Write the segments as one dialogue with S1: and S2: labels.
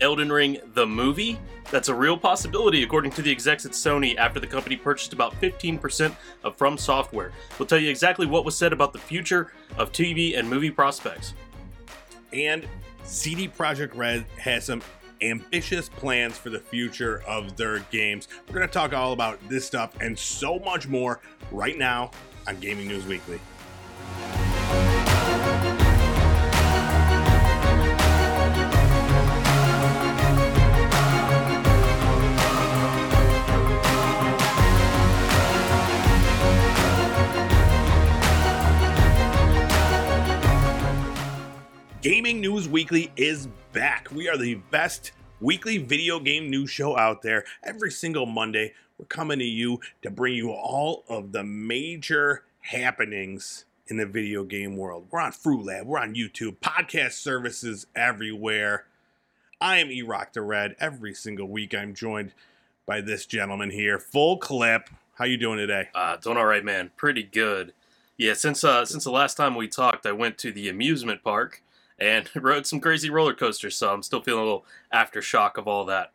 S1: Elden Ring, the movie? That's a real possibility, according to the execs at Sony, after the company purchased about 15% of From Software. We'll tell you exactly what was said about the future of TV and movie prospects.
S2: And CD Projekt Red has some ambitious plans for the future of their games. We're going to talk all about this stuff and so much more right now on Gaming News Weekly. Gaming News Weekly is back. We are the best weekly video game news show out there. Every single Monday, we're coming to you to bring you all of the major happenings in the video game world. We're on Fruit Lab, we're on YouTube, podcast services everywhere. I am E-Rock the Red. Every single week, I'm joined by this gentleman here. Full clip. How you doing today?
S1: Uh, doing all right, man. Pretty good. Yeah, since uh, since the last time we talked, I went to the amusement park and rode some crazy roller coasters. So I'm still feeling a little aftershock of all that.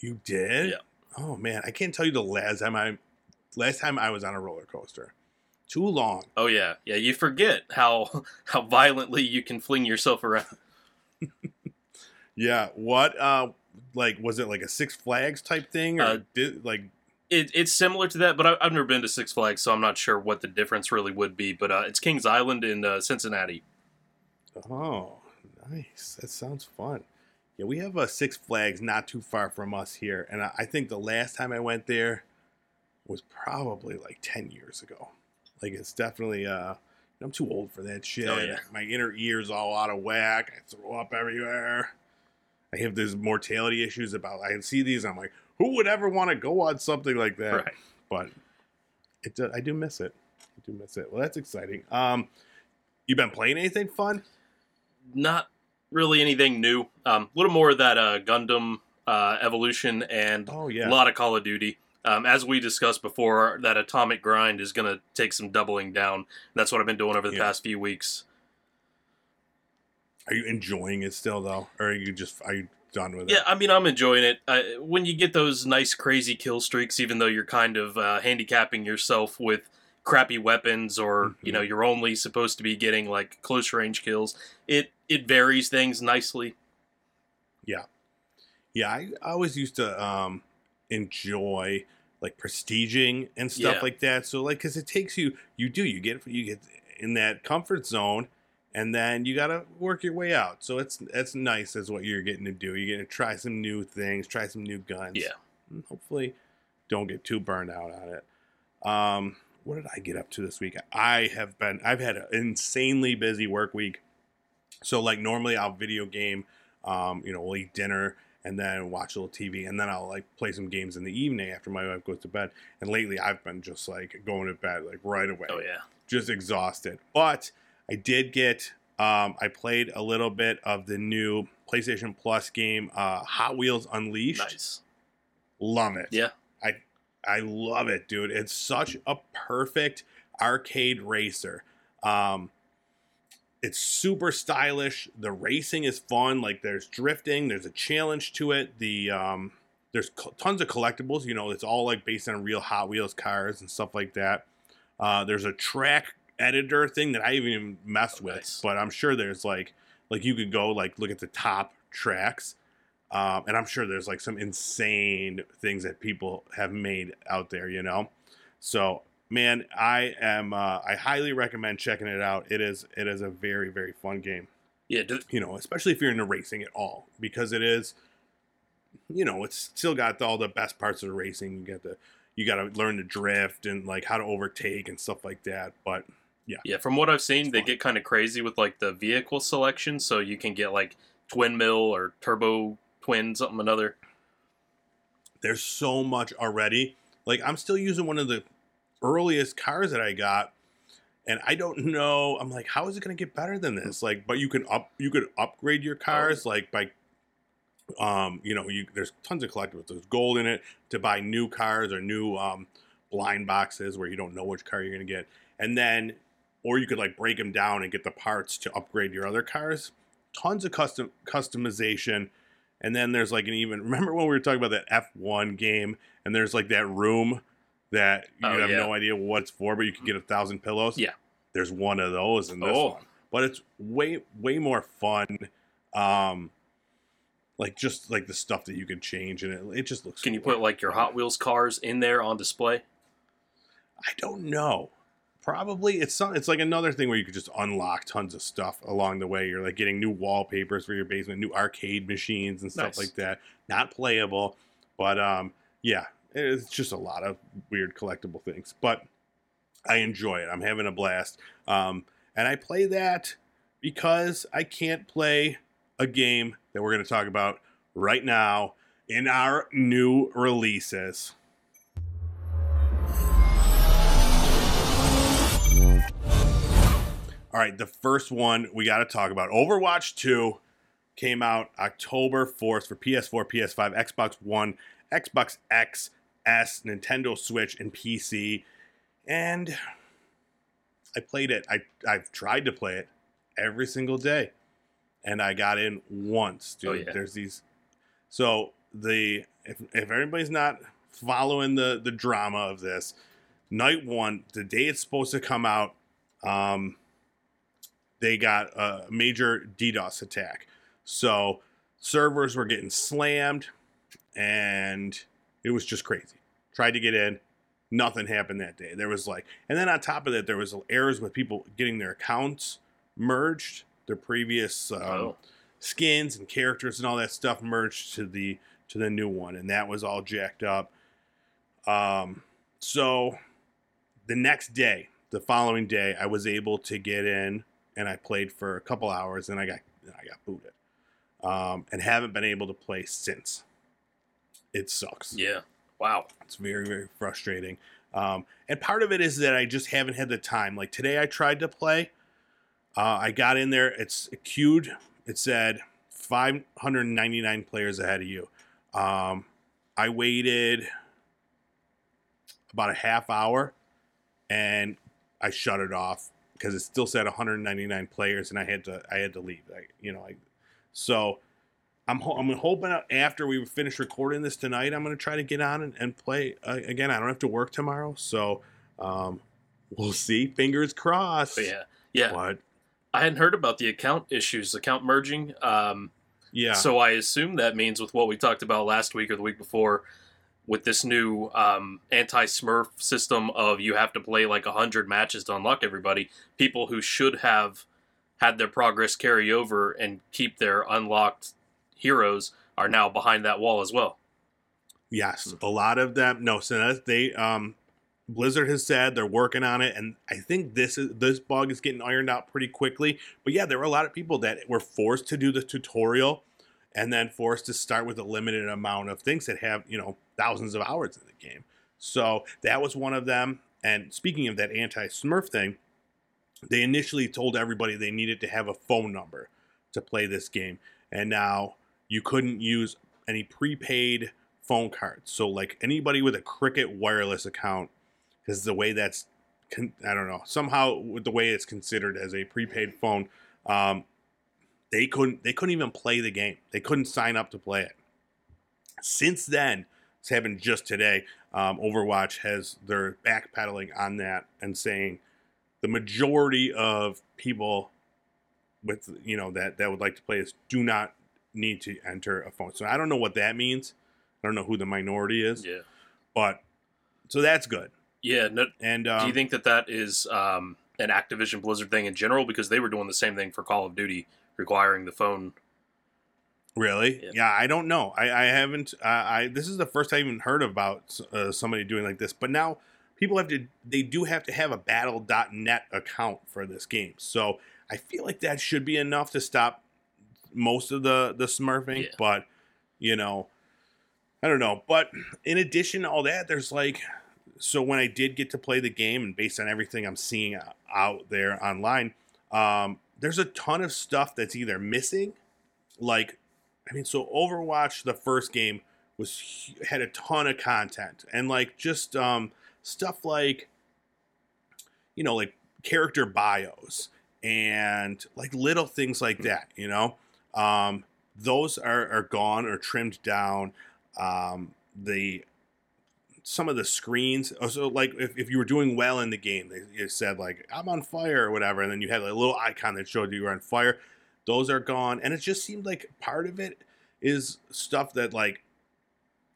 S2: You did?
S1: Yeah.
S2: Oh man, I can't tell you the last time I last time I was on a roller coaster. Too long.
S1: Oh yeah, yeah. You forget how how violently you can fling yourself around.
S2: Yeah. What uh like was it like a Six Flags type thing or
S1: Uh,
S2: did like
S1: It, it's similar to that, but I, I've never been to Six Flags, so I'm not sure what the difference really would be. But uh, it's Kings Island in uh, Cincinnati.
S2: Oh, nice. That sounds fun. Yeah, we have a Six Flags not too far from us here, and I, I think the last time I went there was probably like ten years ago. Like it's definitely uh I'm too old for that shit.
S1: Oh, yeah.
S2: My inner ears all out of whack. I throw up everywhere. I have these mortality issues about I see these, I'm like, who would ever want to go on something like that?
S1: Right.
S2: But it I do miss it. I do miss it. Well, that's exciting. Um, you been playing anything fun?
S1: Not really anything new. Um, a little more of that uh, Gundam uh, evolution and
S2: Oh yeah.
S1: a lot of Call of Duty. Um, as we discussed before, that atomic grind is going to take some doubling down. That's what I've been doing over the
S2: Yeah.
S1: past few weeks.
S2: Are you enjoying it still though, or are you just are you done with it? Yeah.
S1: I mean, I'm enjoying it. I, when you get those nice, crazy kill streaks, even though you're kind of uh, handicapping yourself with crappy weapons, or you
S2: Mhm.
S1: know, you're only supposed to be getting like close range kills. It it varies things nicely.
S2: Yeah, yeah. I, I always used to um enjoy like prestiging and stuff
S1: Yeah.
S2: like that. So like, cause it takes you, you do, you get you get in that comfort zone, and then you gotta work your way out. So it's it's nice as what you're getting to do. You're gonna try some new things, try some new guns.
S1: Yeah.
S2: and hopefully don't get too burned out on it. Um, what did I get up to this week? I have been I've had an insanely busy work week. So like normally I'll video game, um, you know, we'll eat dinner and then watch a little TV and then I'll like play some games in the evening after my wife goes to bed. And lately I've been just like going to bed like right away
S1: Oh yeah,
S2: just exhausted. But I did get um, I played a little bit of the new PlayStation Plus game, uh, Hot Wheels Unleashed.
S1: nice.
S2: Love it.
S1: Yeah.
S2: I I love it, dude. It's such a perfect arcade racer. Um, it's super stylish. The racing is fun. Like there's drifting. There's a challenge to it. The um, there's co- tons of collectibles. You know, it's all like based on real Hot Wheels cars and stuff like that. Uh, there's a track editor thing that I haven't even messed with,
S1: Nice.
S2: but I'm sure there's like like you could go like look at the top tracks, um, and I'm sure there's like some insane things that people have made out there. You know, so man, I am uh, I highly recommend checking it out. It is it is a very very fun game
S1: Yeah, do,
S2: you know, especially if you're into racing at all, because it is, you know, it's still got all the best parts of the racing. You got the, you got to learn to drift and like how to overtake and stuff like that. But
S1: yeah. Yeah. From what I've seen, they get kind of crazy with like the vehicle selection, so you can get like twin mill or turbo twin something another.
S2: there's so much already. Like I'm still using one of the earliest cars that I got, and I don't know. I'm like, how is it going to get better than this? Like, but you can up, you could upgrade your cars like by, um, you know, you there's tons of collectibles. There's gold in it to buy new cars or new um blind boxes where you don't know which car you're going to get, and then, or you could like break them down and get the parts to upgrade your other cars. Tons of custom customization And then there's like an even remember when we were talking about that F1 game and there's like that room that you
S1: Oh,
S2: have
S1: yeah.
S2: no idea what it's for, but you can get a thousand pillows.
S1: Yeah.
S2: There's one of those in this
S1: Oh.
S2: one. But it's way way more fun. Um like just like the stuff that you can change and it, it just looks
S1: Can you put like your Hot Wheels cars in there on display?
S2: I don't know. Probably it's some, it's like another thing where you could just unlock tons of stuff along the way. You're like getting new wallpapers for your basement, new arcade machines and stuff
S1: Nice.
S2: like that. Not playable, but um yeah, it's just a lot of weird collectible things. But I enjoy it. I'm having a blast. Um and I play that because I can't play a game that we're going to talk about right now in our new releases. All right, the first one we got to talk about Overwatch 2 came out October 4th for PS4, PS5, Xbox One, Xbox X, S, Nintendo Switch, and PC. And I played it. I, I've tried to play it every single day. And I got in once, dude.
S1: Oh, yeah.
S2: There's these. So the if, if everybody's not following the the drama of this, night one, the day it's supposed to come out, um, they got a major DDoS attack. So servers were getting slammed, and it was just crazy. Tried to get in, nothing happened that day. There was like, and then on top of that, there was errors with people getting their accounts merged, their previous um,
S1: Oh.
S2: skins and characters and all that stuff merged to the to the new one, and that was all jacked up. Um, so the next day, the following day, I was able to get in and I played for a couple hours, and I got I got booted, um, and haven't been able to play since. It sucks.
S1: Yeah. Wow.
S2: It's very, very frustrating. Um, and part of it is that I just haven't had the time. Like today, I tried to play. Uh, I got in there. It's queued. It said 599 players ahead of you. Um, I waited about a half hour, and I shut it off because it still said 199 players, and I had to I had to leave. I, you know, I, so I'm ho- I'm hoping after we finish recording this tonight, I'm going to try to get on and, and play uh, again. I don't have to work tomorrow, so um, we'll see. Fingers crossed.
S1: But yeah. Yeah.
S2: But
S1: I hadn't heard about the account issues, account merging. Um,
S2: yeah,
S1: So I assume that means with what we talked about last week or the week before, with this new um, anti-Smurf system of you have to play like hundred matches to unlock everybody, people who should have had their progress carry over and keep their unlocked heroes are now behind that wall as well.
S2: yes, a lot of them. No, so they um, Blizzard has said they're working on it, and I think this is this bug is getting ironed out pretty quickly. But yeah, there were a lot of people that were forced to do the tutorial, and then forced to start with a limited amount of things that have you know thousands of hours in the game. So that was one of them. And speaking of that anti-Smurf thing, they initially told everybody they needed to have a phone number to play this game, and now you couldn't use any prepaid phone cards. So like anybody with a Cricket wireless account, because the way that's, I don't know, somehow with the way it's considered as a prepaid phone, um, they couldn't they couldn't even play the game. They couldn't sign up to play it. Since then, it's happened just today. Um, Overwatch has they're backpedaling on that and saying the majority of people with you know that that would like to play this do not need to enter a phone. So I don't know what that means. I don't know who the minority is,
S1: Yeah.
S2: but so that's good.
S1: Yeah. No,
S2: And um,
S1: do you think that that is um, an Activision Blizzard thing in general? Because they were doing the same thing for Call of Duty, requiring the phone.
S2: Really?
S1: Yeah.
S2: Yeah. I don't know. I, I haven't. Uh, I this is the first I even heard about uh, somebody doing like this. But now people have to. They do have to have a Battle.net account for this game. So I feel like that should be enough to stop most of the the smurfing.
S1: Yeah.
S2: But you know, I don't know. But in addition to all that, there's like. So when I did get to play the game, and based on everything I'm seeing out there online, um, there's a ton of stuff that's either missing, like I mean, so Overwatch, the first game was had a ton of content and like just um, stuff like, you know, like character bios and like little things like that. You know, um, those are, are gone or trimmed down. Um, the some of the screens. oh, So like if, if you were doing well in the game, they said like I'm on fire or whatever, and then you had like, a little icon that showed you were on fire. Those are gone, and it just seemed like part of it is stuff that like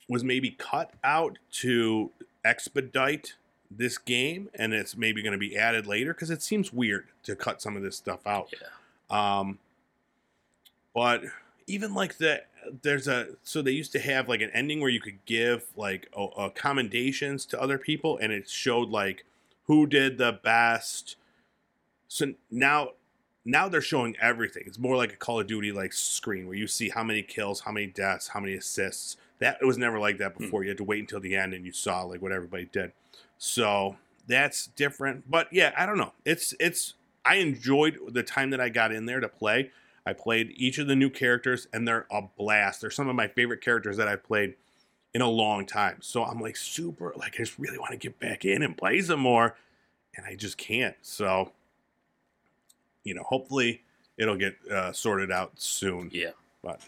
S2: was maybe cut out to expedite this game, and it's maybe going to be added later because it seems weird to cut some of this stuff out.
S1: Yeah.
S2: Um, but even like the there's a so they used to have like an ending where you could give like a, a commendations to other people, and it showed like who did the best. So now now they're showing everything. It's more like a Call of Duty like screen where you see how many kills, how many deaths, how many assists. That it was never like that hmm. before. You had to wait until the end and you saw like what everybody did. So that's different. But yeah, I don't know. It's it's I enjoyed the time that I got in there to play. I played each of the new characters and they're a blast. They're some of my favorite characters that I've played in a long time. So I'm like super like I just really want to get back in and play some more and I just can't. So you know, hopefully it'll get uh, sorted out soon.
S1: Yeah.
S2: But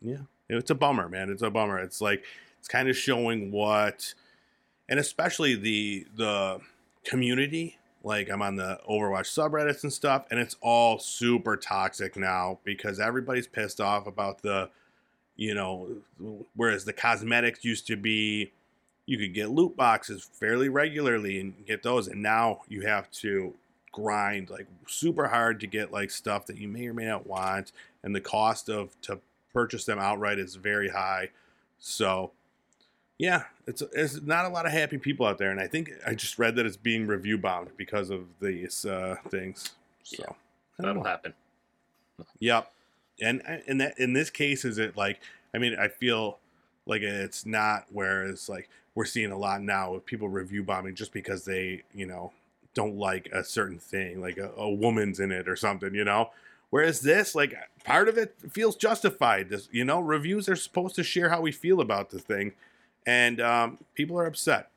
S2: yeah, it's a bummer, man. It's a bummer. It's like it's kind of showing what, and especially the the community. Like I'm on the Overwatch subreddits and stuff, and it's all super toxic now because everybody's pissed off about the, you know, whereas the cosmetics used to be, you could get loot boxes fairly regularly and get those, and now you have to grind like super hard to get like stuff that you may or may not want and the cost of to purchase them outright is very high. So yeah it's it's not a lot of happy people out there and i think i just read that it's being review bombed because of these uh things so
S1: Yeah, That'll
S2: know.
S1: happen.
S2: Yep. And in that in this case, is it like? I mean, I feel like it's not. Whereas, like we're seeing a lot now of people review bombing just because they, you know, don't like a certain thing, like a, a woman's in it or something, you know. Whereas this, like, part of it feels justified. This, you know, reviews are supposed to share how we feel about the thing, and um, people are upset.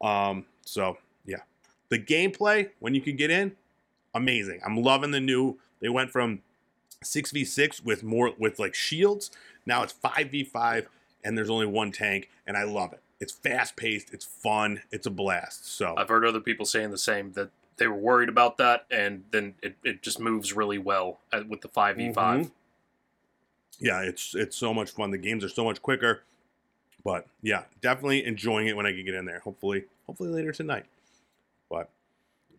S2: Um, so yeah, the gameplay when you can get in, amazing. I'm loving the new. They went from six v six with more with like shields. Now it's five v five, and there's only one tank, and I love it. It's fast paced. It's fun. It's a blast. So
S1: I've heard other people saying the same that they were worried about that, and then it, it just moves really well with the five v five.
S2: Mhm. yeah, it's it's so much fun. The games are so much quicker. But yeah, definitely enjoying it when I can get in there. Hopefully, hopefully later tonight. But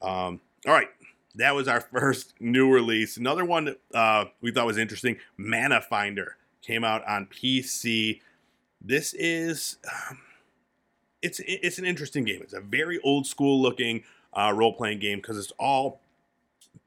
S2: um, all right, that was our first new release. Another one uh, we thought was interesting, Mana Finder, came out on PC. This is um, it's it's an interesting game. It's a very old school looking uh, role playing game because it's all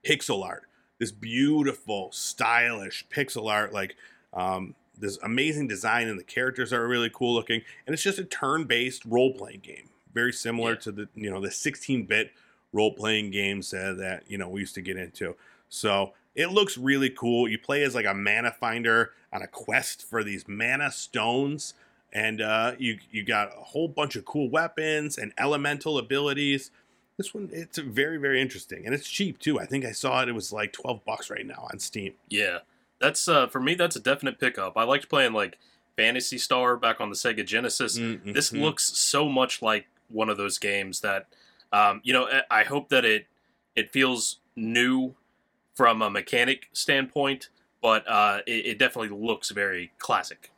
S2: pixel art. This beautiful, stylish pixel art, like um, this amazing design, and the characters are really cool looking. And it's just a turn based role playing game, very similar
S1: Yeah.
S2: to the you know the 16 bit role playing games uh, that you know we used to get into. So it looks really cool. You play as like a mana finder on a quest for these mana stones, and uh, you you got a whole bunch of cool weapons and elemental abilities. This one it's very very interesting, and it's cheap too. I think I saw it; it was like twelve bucks right now on Steam.
S1: Yeah, that's uh, for me. That's a definite pickup. I liked playing like Phantasy Star back on the Sega Genesis. This
S2: Mhm.
S1: looks so much like one of those games that, um, you know, I- I hope that it it feels new from a mechanic standpoint, but uh, it, it definitely looks very classic.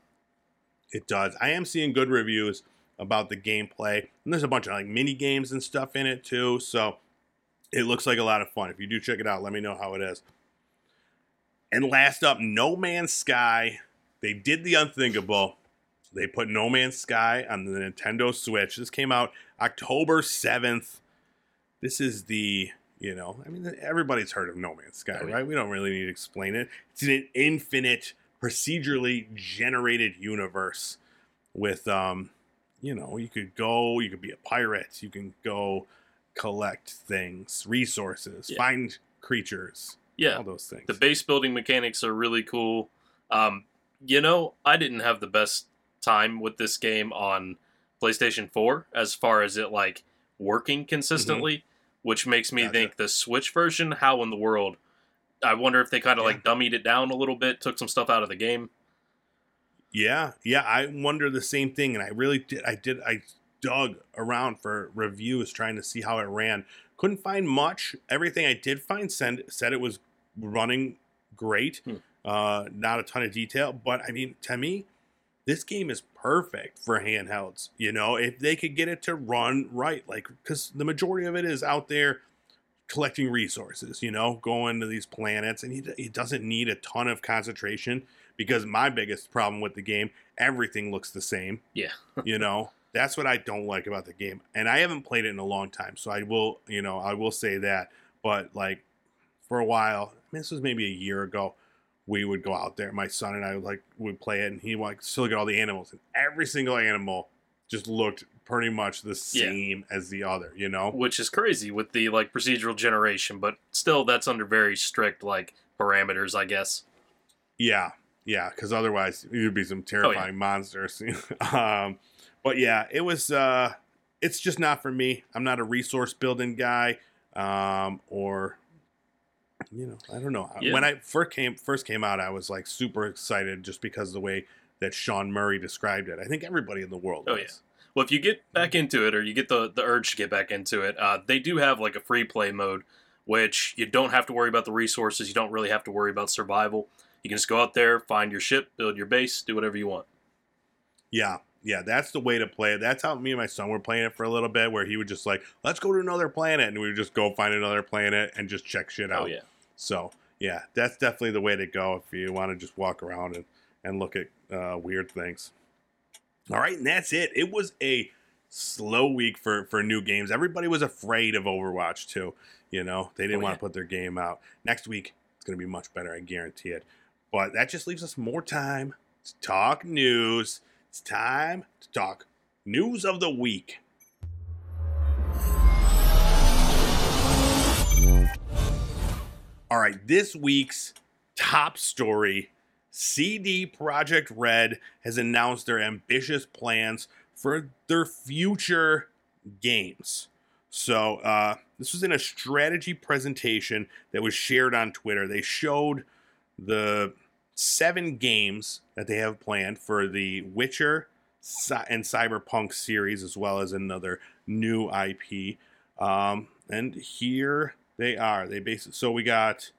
S2: It does. I am seeing good reviews about the gameplay, and there's a bunch of like mini games and stuff in it too. So it looks like a lot of fun. If you do check it out, let me know how it is. And last up, No Man's Sky. They did the unthinkable. They put No Man's Sky on the Nintendo Switch. This came out October 7th. This is the, you know, I mean, everybody's heard of No Man's Sky,
S1: Oh,
S2: right? We don't really need to explain it. It's an infinite, procedurally generated universe with, um, you know, you could go, you could be a pirate, you can go collect things, resources,
S1: Yeah.
S2: find creatures,
S1: Yeah,
S2: all those things.
S1: the base building mechanics are really cool. Um, you know, I didn't have the best time with this game on PlayStation 4 as far as it like working consistently, which makes me
S2: Gotcha.
S1: think the Switch version, how in the world I wonder if they kind of
S2: Yeah.
S1: like dummied it down a little bit, took some stuff out of the game.
S2: Yeah, yeah, I wonder the same thing, and I really did. I did. I dug around for reviews trying to see how it ran. Couldn't find much. Everything I did find send, said it was running great.
S1: Hmm.
S2: Uh, not a ton of detail, but I mean, to me, this game is perfect for handhelds. You know, if they could get it to run right, like because the majority of it is out there collecting resources. You know, going to these planets, and he, he doesn't need a ton of concentration because my biggest problem with the game, everything looks the same.
S1: Yeah.
S2: you know, that's what I don't like about the game. And I haven't played it in a long time, so I will, you know, I will say that. But like for a while, I mean, this was maybe a year ago. We would go out there. My son and I would like would play it, and he would like still look at all the animals, and every single animal just looked pretty much the
S1: Yeah.
S2: same as the other. You know?
S1: which is crazy with the like procedural generation, but still that's under very strict like parameters, I guess.
S2: Yeah, yeah, because otherwise there'd be some terrifying monsters. um, but yeah, it was. Uh, it's just not for me. I'm not a resource building guy, um, or you know, I don't know.
S1: Yeah.
S2: When I first came first came out, I was like super excited just because of the way that Sean Murray described it. I think everybody in the world.
S1: Oh,
S2: was.
S1: yeah. Well, if you get back into it, or you get the the urge to get back into it, uh, they do have like a free play mode, which you don't have to worry about the resources. You don't really have to worry about survival. You can just go out there, find your ship, build your base, do whatever you want.
S2: Yeah, yeah, that's the way to play it. That's how me and my son were playing it for a little bit, where he would just like, let's go to another planet, and we would just go find another planet and just check shit out.
S1: Oh yeah,
S2: So yeah, that's definitely the way to go if you want to just walk around and, and look at uh, weird things. All right, and that's it. It was a slow week for for new games. Everybody was afraid of Overwatch too. You know, they didn't
S1: Oh,
S2: want
S1: yeah.
S2: to put their game out. Next week it's going to be much better, I guarantee it. But that just leaves us more time to talk news. It's time to talk news of the week. All right, this week's top story CD Projekt Red has announced their ambitious plans for their future games. So, uh, this was in a strategy presentation that was shared on Twitter. They showed the seven games that they have planned for the Witcher and Cyberpunk series, as well as another new IP. Um, and here they are. They basically so we got.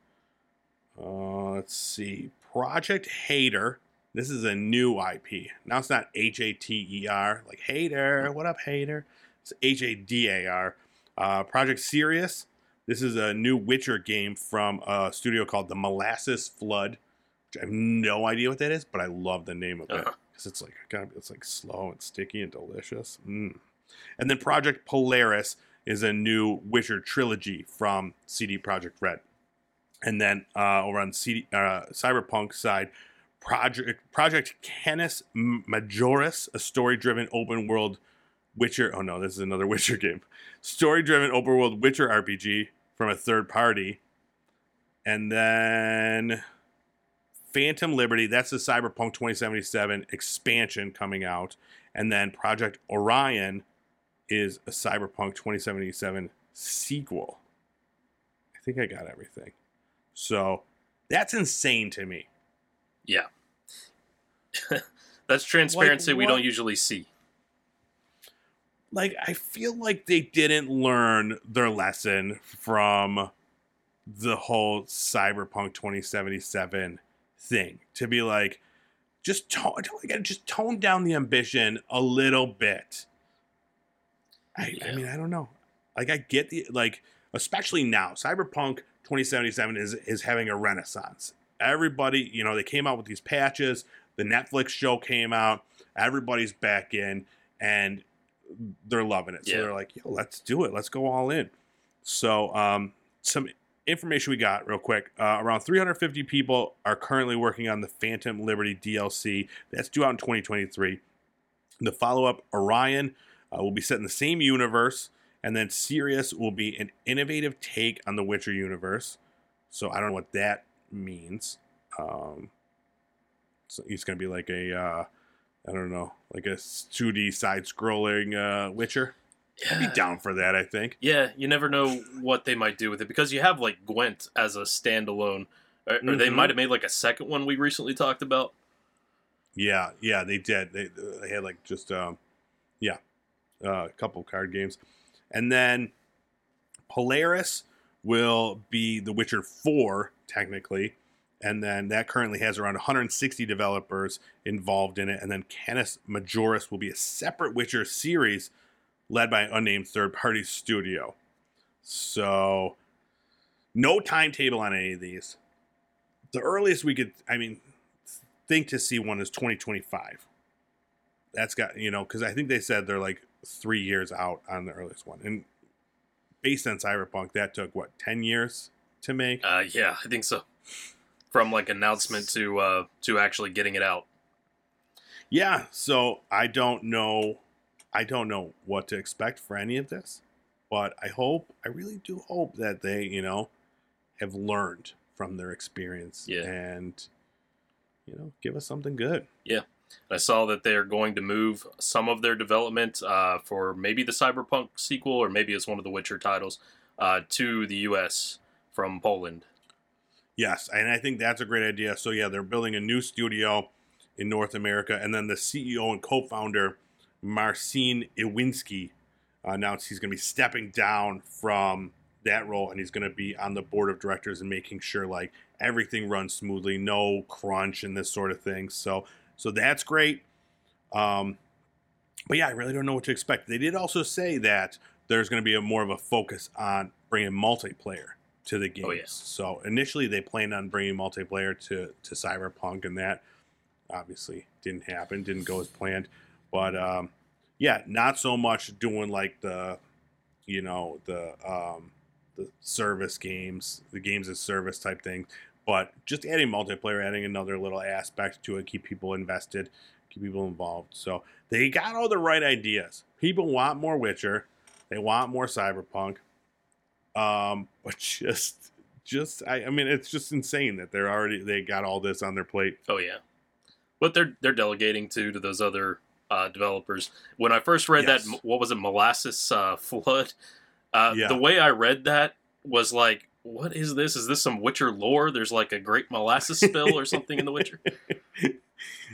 S2: Uh, let's see, Project Hater. This is a new IP. Now it's not H A T E R like Hater. What up, Hater? It's H A D A R. Uh, Project Sirius. This is a new Witcher game from a studio called the Molasses Flood. Which I have no idea what that is, but I love the name of it
S1: Uh-huh.
S2: because it's like it's like slow and sticky and delicious. Mm. And then Project Polaris is a new Witcher trilogy from CD Projekt Red. And then uh, over on CD, uh, Cyberpunk side, Project Project Canis Majoris, a story-driven open-world Witcher. Oh no, this is another Witcher game. Story-driven open-world Witcher RPG from a third party. And then Phantom Liberty, that's the Cyberpunk 2077 expansion coming out. And then Project Orion is a Cyberpunk 2077 sequel. I think I got everything. So that's insane to me.
S1: yeah. that's transparency we don't usually see.
S2: Like, I feel like they didn't learn their lesson from the whole Cyberpunk 2077 thing. To be like, just tone, like, just tone down the ambition a little bit. I, I mean, I don't know. Like, I get the like, especially now, Cyberpunk 2077 is is having a renaissance. Everybody, you know, they came out with these patches. The Netflix show came out. Everybody's back in, and they're loving it. So
S1: Yeah.
S2: they're like, "Yo, let's do it. Let's go all in." So, um, some information we got real quick. Uh, around 350 people are currently working on the Phantom Liberty DLC. That's due out in 2023. The follow up, Orion, uh, will be set in the same universe, and then Sirius will be an innovative take on the Witcher universe. So I don't know what that means. Um, so he's going to be like a, uh, I don't know, like a 2D side scrolling uh, Witcher. I'd be down for that. I think.
S1: Yeah, you never know what they might do with it because you have like Gwent as a standalone, or, or they might have made like a second one we recently talked about.
S2: Yeah, yeah, they did. They they had like just um, yeah, uh, a couple card games, and then Polaris will be The Witcher Four technically, and then that currently has around 160 developers involved in it, and then Canis Majoris will be a separate Witcher series led by an unnamed third party studio. So, no timetable on any of these. The earliest we could, I mean, think to see one is 2025. That's got, you know, because I think they said they're like three years out on the earliest one. And based on Cyberpunk, that took what, 10 years to make?
S1: Uh, yeah, I think so. From like announcement to uh, to actually getting it out.
S2: Yeah, so I don't know I don't know what to expect for any of this, but I hope I really do hope that they, you know, have learned from their experience
S1: Yeah.
S2: and you know, give us something good.
S1: I saw that they're going to move some of their development uh, for maybe the Cyberpunk sequel or maybe it's one of the Witcher titles uh, to the U.S. from Poland.
S2: Yes, and I think that's a great idea. So yeah, they're building a new studio in North America, and then the CEO and co-founder Marcin Iwinski announced he's going to be stepping down from that role, and he's going to be on the board of directors and making sure like everything runs smoothly, no crunch and this sort of thing. So so that's great. Um, but yeah, I really don't know what to expect. They did also say that there's going to be a more of a focus on bringing multiplayer to the games.
S1: Oh, yeah.
S2: So initially they planned on bringing multiplayer to to Cyberpunk, and that obviously didn't happen, didn't go as planned. But um, yeah, not so much doing like the, you know, the um, the service games, the games as service type thing, but just adding multiplayer, adding another little aspect to it, keep people invested, keep people involved. So they got all the right ideas. People want more Witcher, they want more Cyberpunk, um, but just just I, I mean it's just insane that they're already they got all this on their plate.
S1: Oh yeah, but they're they're delegating to to those other uh, developers. When I first read
S2: Yes.
S1: that, what was it, Molasses uh, Flood? Uh,
S2: Yeah.
S1: The way I read that was like, what is this? Is this some Witcher lore? There's like a great molasses spill or something in The Witcher.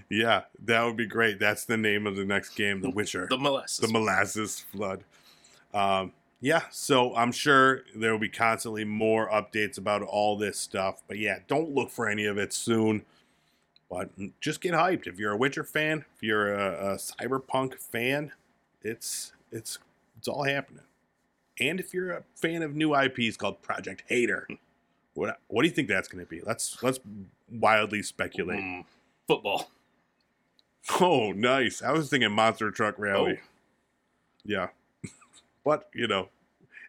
S2: Yeah, that would be great. That's the name of the next game, The Witcher.
S1: The molasses.
S2: the molasses flood. Um, yeah, so I'm sure there will be constantly more updates about all this stuff. But yeah, don't look for any of it soon. But just get hyped. If you're a Witcher fan, if you're a, a Cyberpunk fan, it's it's it's all happening. And if you're a fan of new IPs called Project Hater, what what do you think that's going to be? Let's let's wildly speculate.
S1: Mm, football.
S2: Oh, nice. I was thinking Monster Truck Rally.
S1: Oh.
S2: Yeah. but, you know,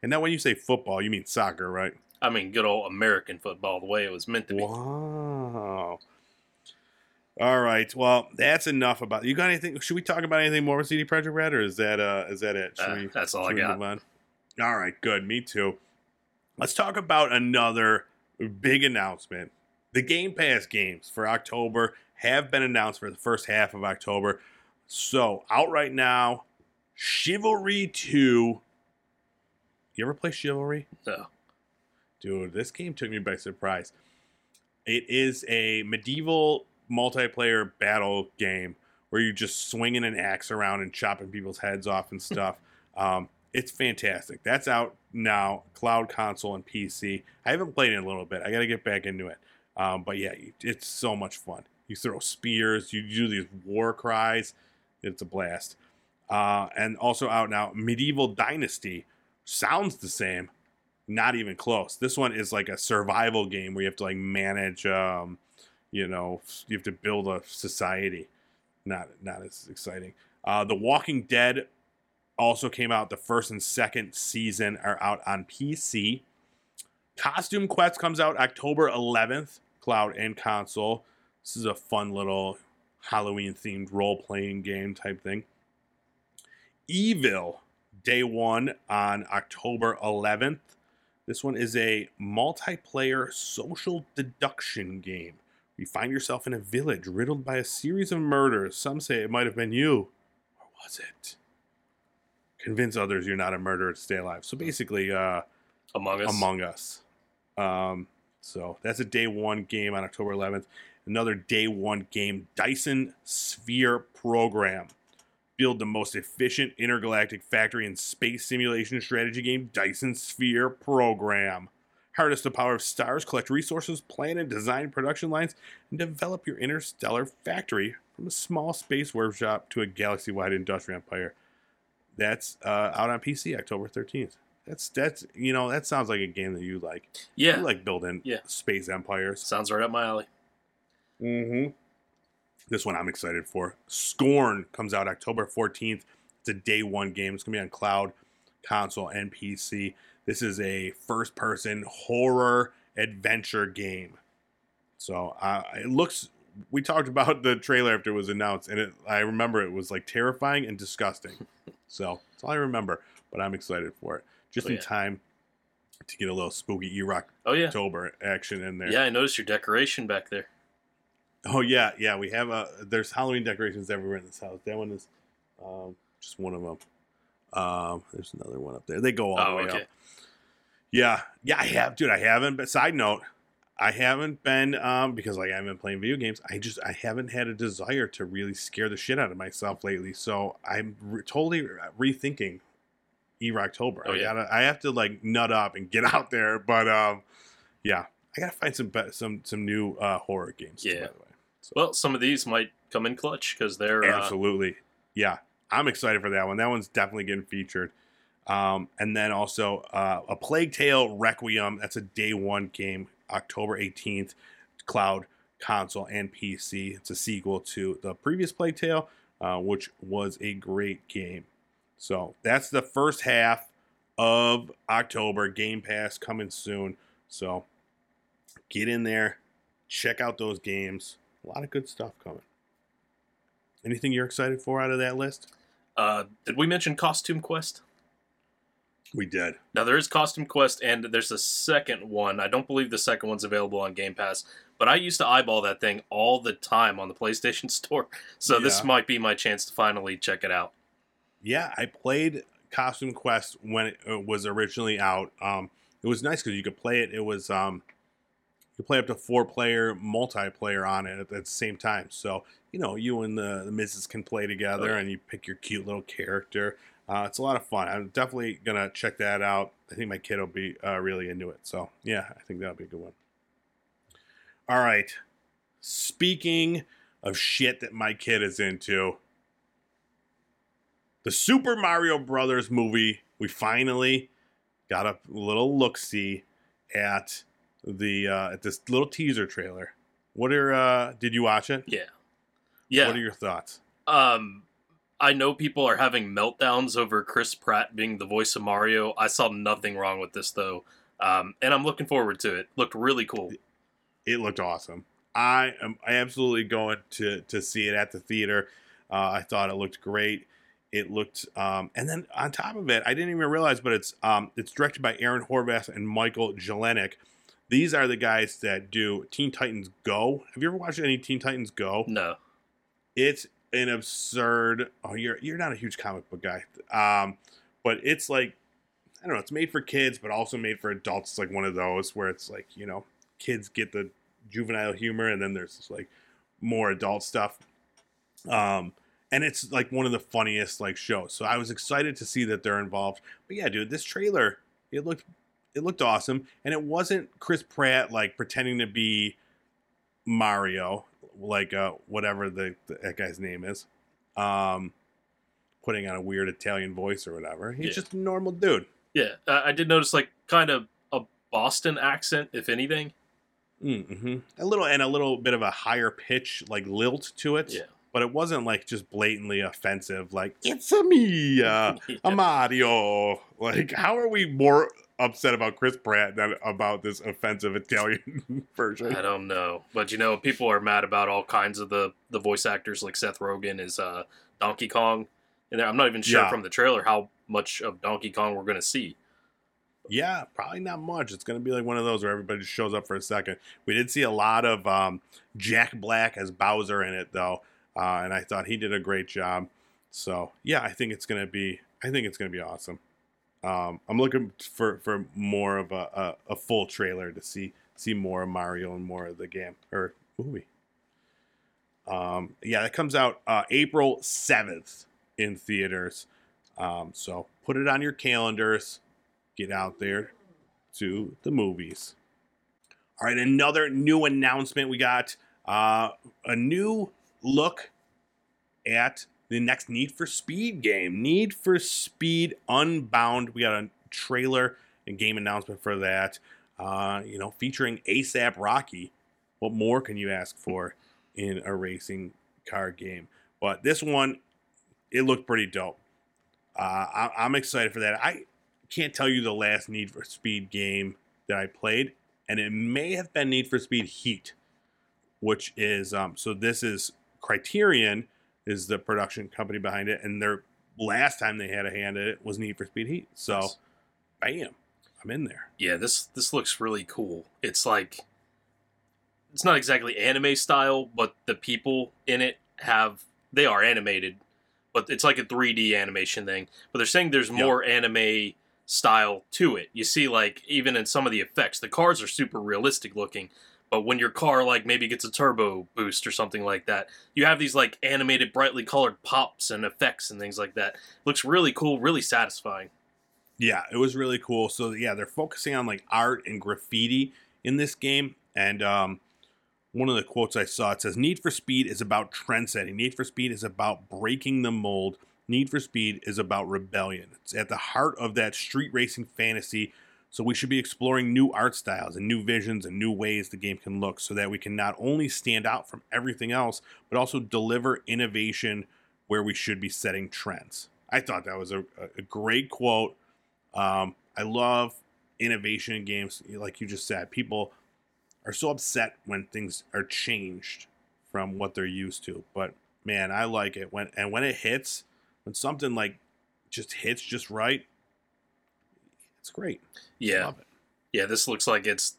S2: and now when you say football, you mean soccer, right?
S1: I mean, good old American football, the way it was meant to be.
S2: Wow. All right. Well, that's enough about you got anything should we talk about anything more with CD Projekt Red or is that uh is that it?
S1: Uh,
S2: we
S1: that's all I got.
S2: All right, good. Me too. Let's talk about another big announcement. The Game Pass games for October have been announced for the first half of October. So, out right now, Chivalry 2. You ever play Chivalry?
S1: No.
S2: Dude, this game took me by surprise. It is a medieval multiplayer battle game where you're just swinging an axe around and chopping people's heads off and stuff. um, it's fantastic. That's out now, cloud console and PC. I haven't played it in a little bit. I got to get back into it. Um, but yeah, it's so much fun. You throw spears, you do these war cries. It's a blast. Uh, and also out now, Medieval Dynasty sounds the same, not even close. This one is like a survival game where you have to like manage, um, you know, you have to build a society. Not not as exciting. Uh, the Walking Dead also came out. The first and second season are out on PC. Costume Quest comes out October 11th, cloud and console. This is a fun little Halloween themed role playing game type thing. Eville day one on October 11th. This one is a multiplayer social deduction game. You find yourself in a village riddled by a series of murders. Some say it might have been you. Or was it? Convince others you're not a murderer to stay alive. So basically, uh,
S1: Among Us.
S2: Among Us. Um, so that's a day one game on October 11th. Another day one game, Dyson Sphere Program. Build the most efficient intergalactic factory and space simulation strategy game, Dyson Sphere Program. Harness the power of stars, collect resources, plan and design production lines, and develop your interstellar factory from a small space workshop to a galaxy wide industrial empire. That's uh, out on PC October 13th. That's that's you know that sounds like a game that you like.
S1: yeah.
S2: You like building
S1: Yeah.
S2: space empires.
S1: Sounds right up my alley.
S2: Mm-hmm. This one I'm excited for. Scorn comes out October 14th. It's a day one game. It's gonna be on cloud, console, and PC. This is a first-person horror adventure game. So uh, it looks. We talked about the trailer after it was announced, and it, I remember it was like terrifying and disgusting. so that's all I remember. But I'm excited for it. Just
S1: Oh,
S2: in
S1: yeah.
S2: time to get a little spooky E-Rock
S1: Oh yeah.
S2: October action in there.
S1: Yeah, I noticed your decoration back there.
S2: Oh yeah, yeah. We have a. There's Halloween decorations everywhere in this house. That one is um, just one of them. Um, there's another one up there. They go all the
S1: Oh,
S2: way
S1: okay.
S2: up. Yeah, yeah. I have, dude. I haven't. But side note, I haven't been um, because like I haven't been playing video games. I just I haven't had a desire to really scare the shit out of myself lately. So I'm re- totally rethinking E-Rocktober.
S1: Oh,
S2: I
S1: yeah.
S2: gotta. I have to like nut up and get out there. But um, yeah. I gotta find some be- some some new uh, horror games.
S1: Yeah.
S2: by the way.
S1: Well, some of these might come in clutch because they're uh,
S2: Absolutely. Yeah. I'm excited for that one. That one's definitely getting featured. Um, and then also uh, a Plague Tale Requiem. That's a day one game, October 18th, cloud, console, and PC. It's a sequel to the previous Plague Tale, uh, which was a great game. So that's the first half of October. Game Pass coming soon. So get in there, check out those games. A lot of good stuff coming. Anything you're excited for out of that list?
S1: Uh, did we mention Costume Quest?
S2: We did.
S1: Now there is Costume Quest, and there's a second one. I don't believe the second one's available on Game Pass, but I used to eyeball that thing all the time on the PlayStation Store. So this might be my chance to finally check it out.
S2: Yeah, I played Costume Quest when it uh, was originally out. Um, it was nice because you could play it. It was um, you could play up to four player multiplayer on it at the same time. So you know you and the, the missus can play together,
S1: yeah.
S2: and you pick your cute little character. Uh, it's a lot of fun. I'm definitely gonna check that out. I think my kid will be uh, really into it. So yeah, I think that'll be a good one. All right. Speaking of shit that my kid is into, the Super Mario Brothers movie. We finally got a little look see at the uh, at this little teaser trailer. What are uh, did you watch it?
S1: Yeah, yeah.
S2: What are your thoughts?
S1: Um, I know people are having meltdowns over Chris Pratt being the voice of Mario. I saw nothing wrong with this though, um, and I'm looking forward to it. Looked really cool.
S2: It looked awesome. I am absolutely going to to see it at the theater. Uh, I thought it looked great. It looked, um, and then on top of it, I didn't even realize, but it's um, it's directed by Aaron Horvath and Michael Jelenic. These are the guys that do Teen Titans Go. Have you ever watched any Teen Titans Go?
S1: No,
S2: it's an absurd. Oh, you're you're not a huge comic book guy, um, but it's like I don't know. It's made for kids, but also made for adults. It's like one of those where it's like you know, kids get the juvenile humor, and then there's like more adult stuff. Um, and it's like one of the funniest like shows. So I was excited to see that they're involved. But yeah, dude, this trailer it looked it looked awesome, and it wasn't Chris Pratt like pretending to be Mario, like uh, whatever the, the that guy's name is, um, putting on a weird Italian voice or whatever. He's
S1: Yeah.
S2: just a normal dude.
S1: yeah, uh, I did notice like kind of a Boston accent, if anything.
S2: Mm-hmm. A little and a little bit of a higher pitch, like lilt to it.
S1: Yeah.
S2: But it wasn't like just blatantly offensive, like "It's a me, uh,
S1: Yeah.
S2: a Mario." Like, how are we more upset about Chris Pratt than about this offensive Italian version?
S1: I don't know, but you know, people are mad about all kinds of the the voice actors. Like Seth Rogen is uh, Donkey Kong, and I'm not even sure
S2: Yeah.
S1: from the trailer how much of Donkey Kong we're gonna see.
S2: Yeah, probably not much. It's going to be like one of those where everybody just shows up for a second. We did see a lot of um, Jack Black as Bowser in it, though, uh, and I thought he did a great job. So yeah, I think it's going to be I think it's going to be awesome. Um, I'm looking for for more of a, a, a full trailer to see see more of Mario and more of the game or movie. Um, yeah, that comes out uh, April 7th in theaters. Um, so put it on your calendars. Get out there to the movies. All right, another new announcement. We got uh, a new look at the next Need for Speed game. Need for Speed Unbound. We got a trailer and game announcement for that. Uh, you know, featuring ASAP Rocky. What more can you ask for in a racing car game? But this one, it looked pretty dope. Uh, I, I'm excited for that. I can't tell you the last Need for Speed game that I played, and it may have been Need for Speed Heat, which is um, so this is Criterion is the production company behind it, and their last time they had a hand at it was Need for Speed Heat. So,
S1: Nice.
S2: bam, I'm in there.
S1: Yeah, this this looks really cool. It's like it's not exactly anime style, but the people in it have they are animated, but it's like a 3D animation thing. But they're saying there's more anime style to it. You see like even in some of the effects, the cars are super realistic looking, but when your car like maybe gets a turbo boost or something like that, you have these like animated brightly colored pops and effects and things like that. Looks really cool, really satisfying.
S2: Yeah, it was really cool. So yeah, they're focusing on like art and graffiti in this game. And um, one of the quotes I saw it says, "Need for Speed is about trend setting. Need for Speed is about breaking the mold. Need for Speed is about rebellion. It's at the heart of that street racing fantasy." So we should be exploring new art styles and new visions and new ways the game can look so that we can not only stand out from everything else, but also deliver innovation where we should be setting trends. I thought that was a, a great quote. Um, I love innovation in games. Like you just said, people are so upset when things are changed from what they're used to. But man, I like it when and when it hits, when something like just hits just right, it's great.
S1: Yeah. Yeah, this looks like it's.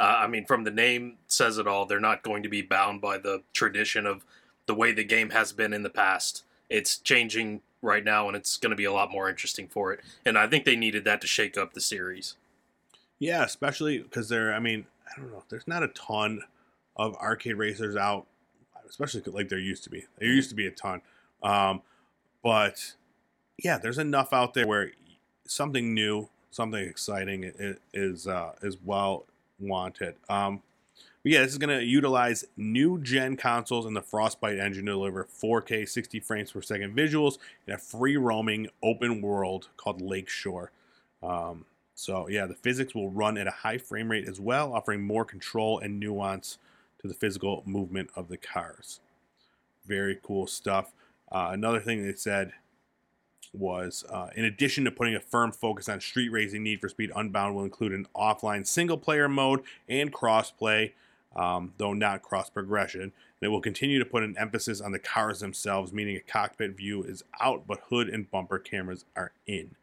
S1: Uh, I mean, from the name says it all. They're not going to be bound by the tradition of the way the game has been in the past. It's changing right now, and it's going to be a lot more interesting for it. And I think they needed that to shake up the series.
S2: Yeah, especially because there. I mean, I don't know. There's not a ton of arcade racers out, especially like there used to be. There used to be a ton, um, but yeah, there's enough out there where something new, something exciting is uh, is well wanted. Um, but yeah, this is going to utilize new gen consoles and the Frostbite engine to deliver 4K 60 frames per second visuals in a free roaming open world called Lakeshore. Um, so yeah, the physics will run at a high frame rate as well, offering more control and nuance to the physical movement of the cars. Very cool stuff. Uh, another thing they said was, uh, in addition to putting a firm focus on street racing, Need for Speed Unbound will include an offline single player mode and crossplay, um, though not cross progression. And it will continue to put an emphasis on the cars themselves, meaning a cockpit view is out, but hood and bumper cameras are in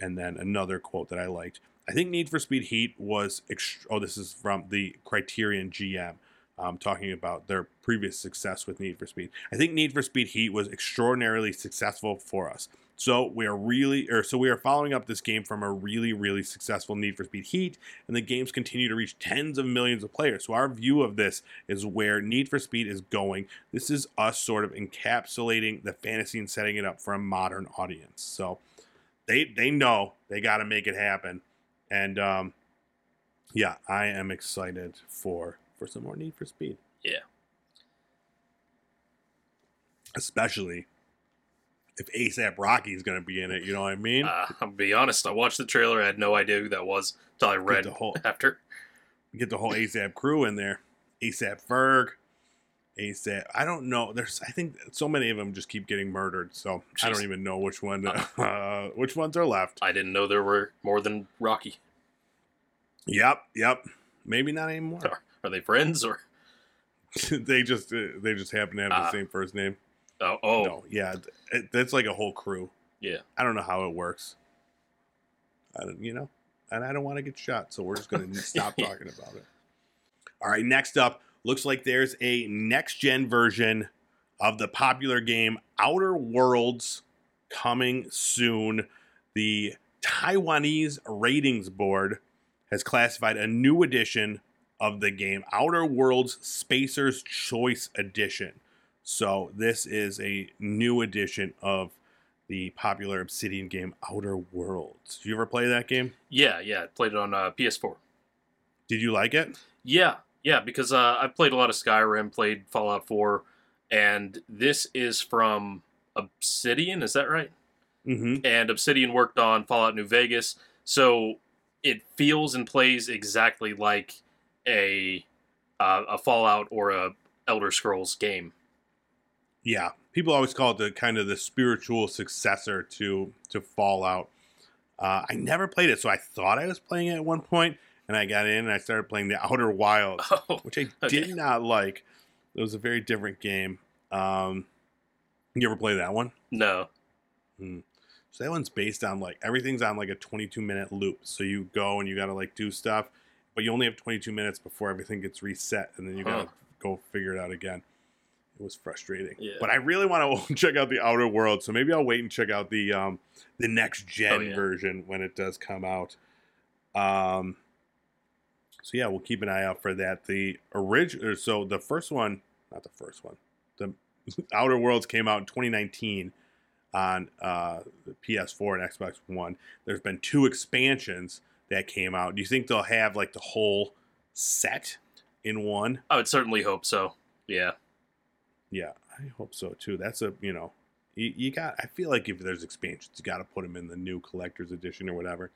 S2: and then another quote that I liked. I think Need for Speed Heat was. Ext- oh, this is from the Criterion GM, um, talking about their previous success with Need for Speed. I think Need for Speed Heat was extraordinarily successful for us. So we are really, or so we are following up this game from a really, really successful Need for Speed Heat, and the games continue to reach tens of millions of players. So our view of this is where Need for Speed is going. This is us sort of encapsulating the fantasy and setting it up for a modern audience. So they they know they got to make it happen, and um, yeah, I am excited for for some more Need for Speed.
S1: Yeah.
S2: especially if ASAP Rocky is going to be in it. You know what I mean?
S1: Uh, I'll be honest. I watched the trailer. I had no idea who that was until I read
S2: the whole-
S1: after.
S2: Get the whole ASAP crew in there. ASAP Ferg, ASAP. I don't know. There's I think so many of them just keep getting murdered. So I don't even know which one uh, which ones are left.
S1: I didn't know there were more than Rocky.
S2: Yep, yep. Maybe not anymore.
S1: Are, are they friends or?
S2: they just uh, they just happen to have the
S1: Ah.
S2: same first name.
S1: Oh, oh
S2: No, yeah, it, that's like a whole crew.
S1: Yeah.
S2: I don't know how it works. I don't, you know, and I don't want to get shot, so we're just going to stop talking about it. All right, next up, looks like there's a next gen version of the popular game Outer Worlds coming soon. The Taiwanese ratings board has classified a new edition of the game, Outer Worlds Spacer's Choice Edition. So this is a new edition of the popular Obsidian game Outer Worlds. Did you ever play that game?
S1: Yeah, yeah. I played it on uh, PS4.
S2: Did you like it?
S1: Yeah, yeah. Because uh, I played a lot of Skyrim, played Fallout 4, and this is from Obsidian. Is that right?
S2: Mm-hmm.
S1: And Obsidian worked on Fallout New Vegas, so it feels and plays exactly like a uh, a Fallout or a Elder Scrolls game.
S2: Yeah, people always call it the kind of the spiritual successor to to Fallout. Uh, I never played it, so I thought I was playing it at one point, and I got in and I started playing the Outer Wilds,
S1: Oh,
S2: which I
S1: Okay.
S2: did not like. It was a very different game. Um, you ever play that one?
S1: no.
S2: So that one's based on like everything's on like a 22 minute loop. So you go and you got to like do stuff, but you only have 22 minutes before everything gets reset, and then you got to
S1: Huh.
S2: go figure it out again. It was frustrating,
S1: Yeah.
S2: but I really want to check out the Outer World. So maybe I'll wait and check out the um the next gen
S1: Oh, yeah.
S2: version when it does come out. Um. So yeah, we'll keep an eye out for that. The original, so the first one, not the first one, the Outer Worlds came out in 2019 on uh, the PS4 and Xbox One. There's been two expansions that came out. Do you think they'll have like the whole set in one?
S1: I would certainly hope so. Yeah.
S2: Yeah, I hope so too. That's a you know, you, you got. I feel like if there's expansions, you got to put them in the new collector's edition or whatever.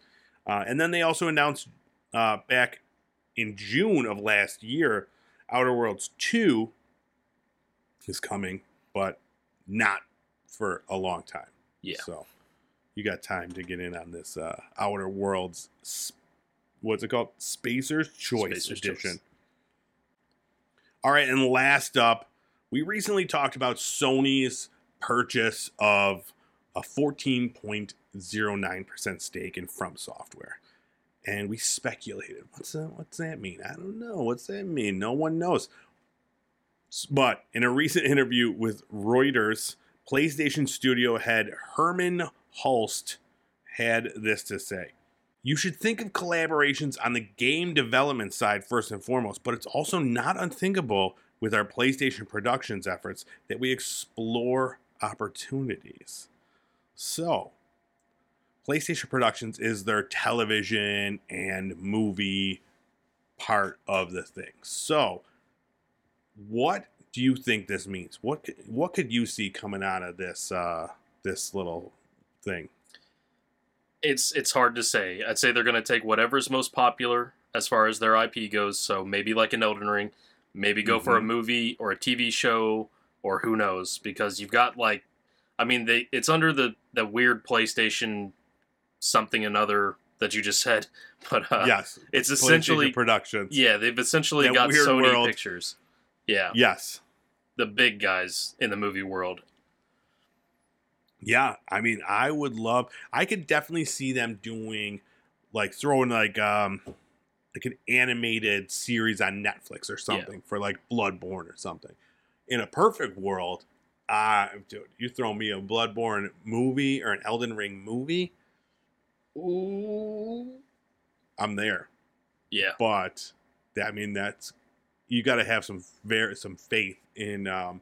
S2: Uh, and then they also announced uh, back in June of last year, Outer Worlds Two is coming, but not for a long time.
S1: Yeah.
S2: So you got time to get in on this uh, Outer Worlds. s- What's it called? Spacer's Choice
S1: Spacer's
S2: Edition.
S1: Choice.
S2: All right, and last up, we recently talked about Sony's purchase of a 14.09% stake in From Software. And we speculated, what's that, what's that mean? I don't know. What's that mean? No one knows. But in a recent interview with Reuters, PlayStation Studio head Hermen Hulst had this to say. You should think of collaborations on the game development side first and foremost, but it's also not unthinkable with our PlayStation Productions efforts that we explore opportunities. So, PlayStation Productions is their television and movie part of the thing. So, what do you think this means? What could, what could you see coming out of this uh, this little thing?
S1: It's it's hard to say. I'd say they're going to take whatever's most popular as far as their IP goes. So maybe like an Elden Ring, maybe go for a
S2: Mhm.
S1: movie or a TV show or who knows because you've got like I mean they it's under the the weird PlayStation something another that you just said. But uh,
S2: yes,
S1: it's essentially
S2: Productions.
S1: yeah, they've essentially
S2: That
S1: got Sony
S2: world.
S1: Pictures. Yeah,
S2: Yes.
S1: the big guys in the movie world.
S2: Yeah, I mean, I would love. I could definitely see them doing, like, throwing like um, like an animated series on Netflix or something for like Bloodborne or something. In a perfect world, uh, dude, you throw me a Bloodborne movie or an Elden Ring movie, ooh, I'm there.
S1: Yeah.
S2: But I mean, that's you got to have some very some faith in um,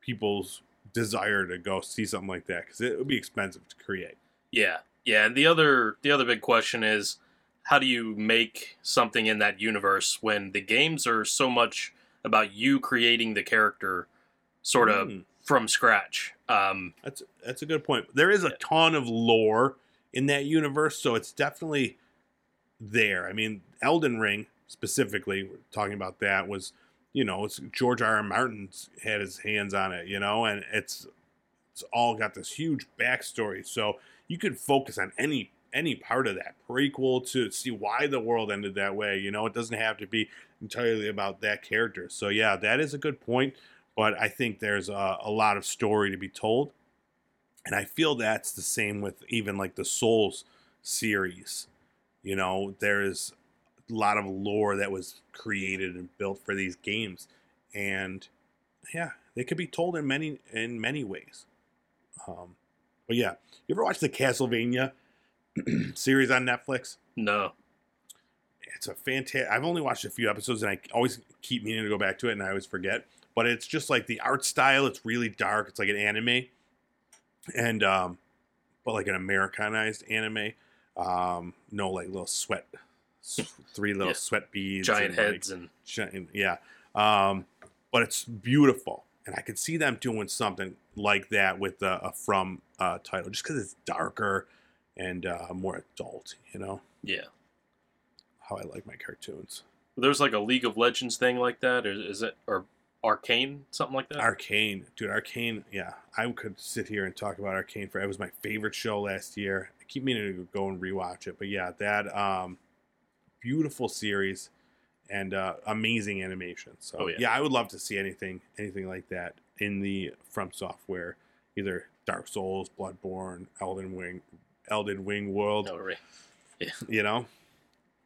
S2: people's desire to go see something like that because it would be expensive to create.
S1: Yeah, yeah. And the other the other big question is how do you make something in that universe when the games are so much about you creating the character sort of
S2: Mm,
S1: from scratch? Um,
S2: that's that's a good point. There is a ton of lore in that universe, so it's definitely there. I mean, Elden Ring specifically, we're talking about that was, you know, it's George R. R. Martin's had his hands on it, you know, and it's it's all got this huge backstory. So you could focus on any any part of that prequel to see why the world ended that way. You know, it doesn't have to be entirely about that character. So yeah, that is a good point. But I think there's a, a lot of story to be told, and I feel that's the same with even like the Souls series. You know, there is a lot of lore that was created and built for these games, and yeah, they could be told in many in many ways. Um, But yeah, you ever watch the Castlevania series on Netflix?
S1: No.
S2: It's a fantastic. I've only watched a few episodes, and I always keep meaning to go back to it, and I always forget. But it's just like the art style. It's really dark. It's like an anime, and um, but like an Americanized anime. Um, no like little sweat, three little
S1: Yeah.
S2: sweat beads,
S1: Giant
S2: and, like,
S1: heads and
S2: giant, yeah. Um, but it's beautiful, and I could see them doing something like that with a, a From uh, title, just because it's darker and uh, more adult. You know
S1: yeah.
S2: how I like my cartoons.
S1: There's like a League of Legends thing like that, or is it or Arcane something like that?
S2: Arcane, dude, Arcane. Yeah, I could sit here and talk about Arcane for. It was my favorite show last year. I keep meaning to go and rewatch it, but yeah, that um, beautiful series and uh, amazing animation. So
S1: Oh, yeah.
S2: yeah. I would love to see anything, anything like that in the From Software, either Dark Souls, Bloodborne, Elden Ring, Elden Wing World.
S1: no, right.
S2: you know?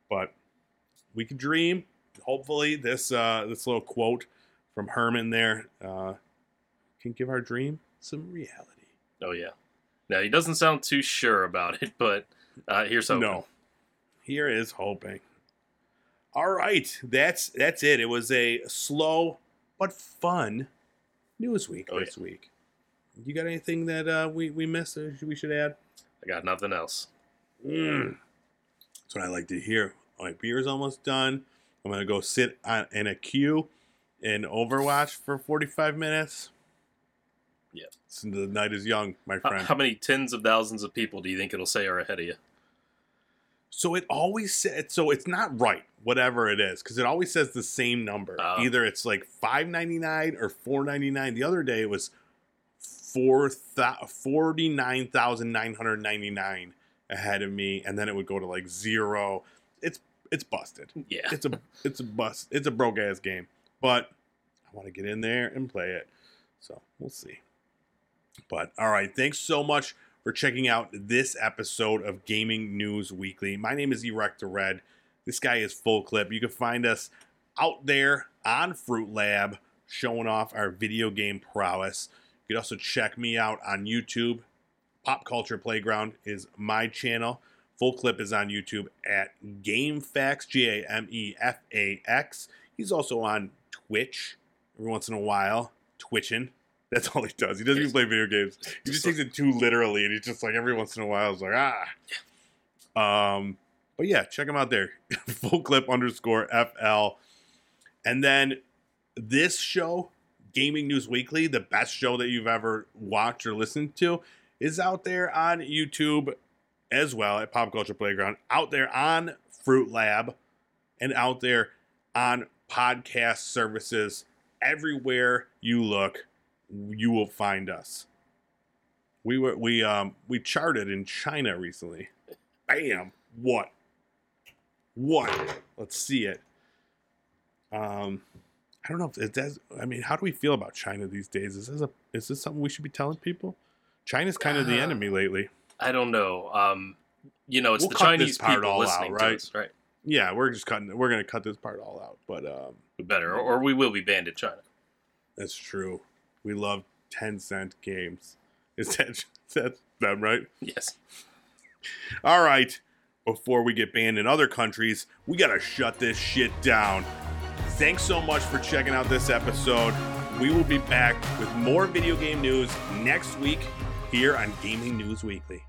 S2: But we can dream. Hopefully this uh this little quote from herman there uh can give our dream some reality.
S1: Oh yeah. Now he doesn't sound too sure about it, but uh, here's hoping.
S2: no. Here is hoping. All right. That's that's it. It was a slow but fun news week
S1: Oh,
S2: this week. You got anything that uh we we missed or we should add
S1: I got nothing else.
S2: Mm. That's what I like to hear. My beer's almost done. I'm gonna go sit on, in a queue in Overwatch for 45 minutes. So the night is young, my friend.
S1: how many tens of thousands of people do you think it'll say are ahead of you?
S2: so it always said. So it's not right, whatever it is, because it always says the same number.
S1: Oh.
S2: Either it's like 5.99 or 4.99. The other day it was four thou- 49,999 ahead of me, and then it would go to like zero. It's it's busted.
S1: Yeah.
S2: it's a it's a bust it's a broke ass game but i want to get in there and play it so we'll see but all right thanks so much for checking out this episode of gaming news weekly my name is erector red this guy is full clip you can find us out there on fruit lab showing off our video game prowess you can also check me out on youtube pop culture playground is my channel Full clip is on YouTube at GameFAX, G A M E F A X. He's also on Twitch every once in a while, twitching. That's all he does. He doesn't even play video games. He just takes it too literally, and he's just like every once in a while, he's like ah. Um, but yeah, check him out there. Full clip underscore FL. And then this show, Gaming News Weekly, the best show that you've ever watched or listened to, is out there on YouTube as well at Pop Culture Playground, out there on Fruit Lab, and out there on podcast services. Everywhere you look, you will find us. We were we um we charted in China recently. Bam! What? What? Let's see it. Um, I don't know if it does. I mean, how do we feel about China these days? Is this a is this something we should be telling people? China's kind of the
S1: Uh,
S2: enemy lately.
S1: I don't know. Um, you know, it's
S2: We'll
S1: the Chinese
S2: part
S1: people
S2: all out,
S1: listening
S2: right?
S1: to us, right?
S2: Yeah, we're just cutting. We're gonna cut this part all out, but um,
S1: better, or, or we will be banned in China.
S2: that's true. We love Tencent games. Is that that's them right?
S1: Yes.
S2: All right. Before we get banned in other countries, we gotta shut this shit down. Thanks so much for checking out this episode. We will be back with more video game news next week here on Gaming News Weekly.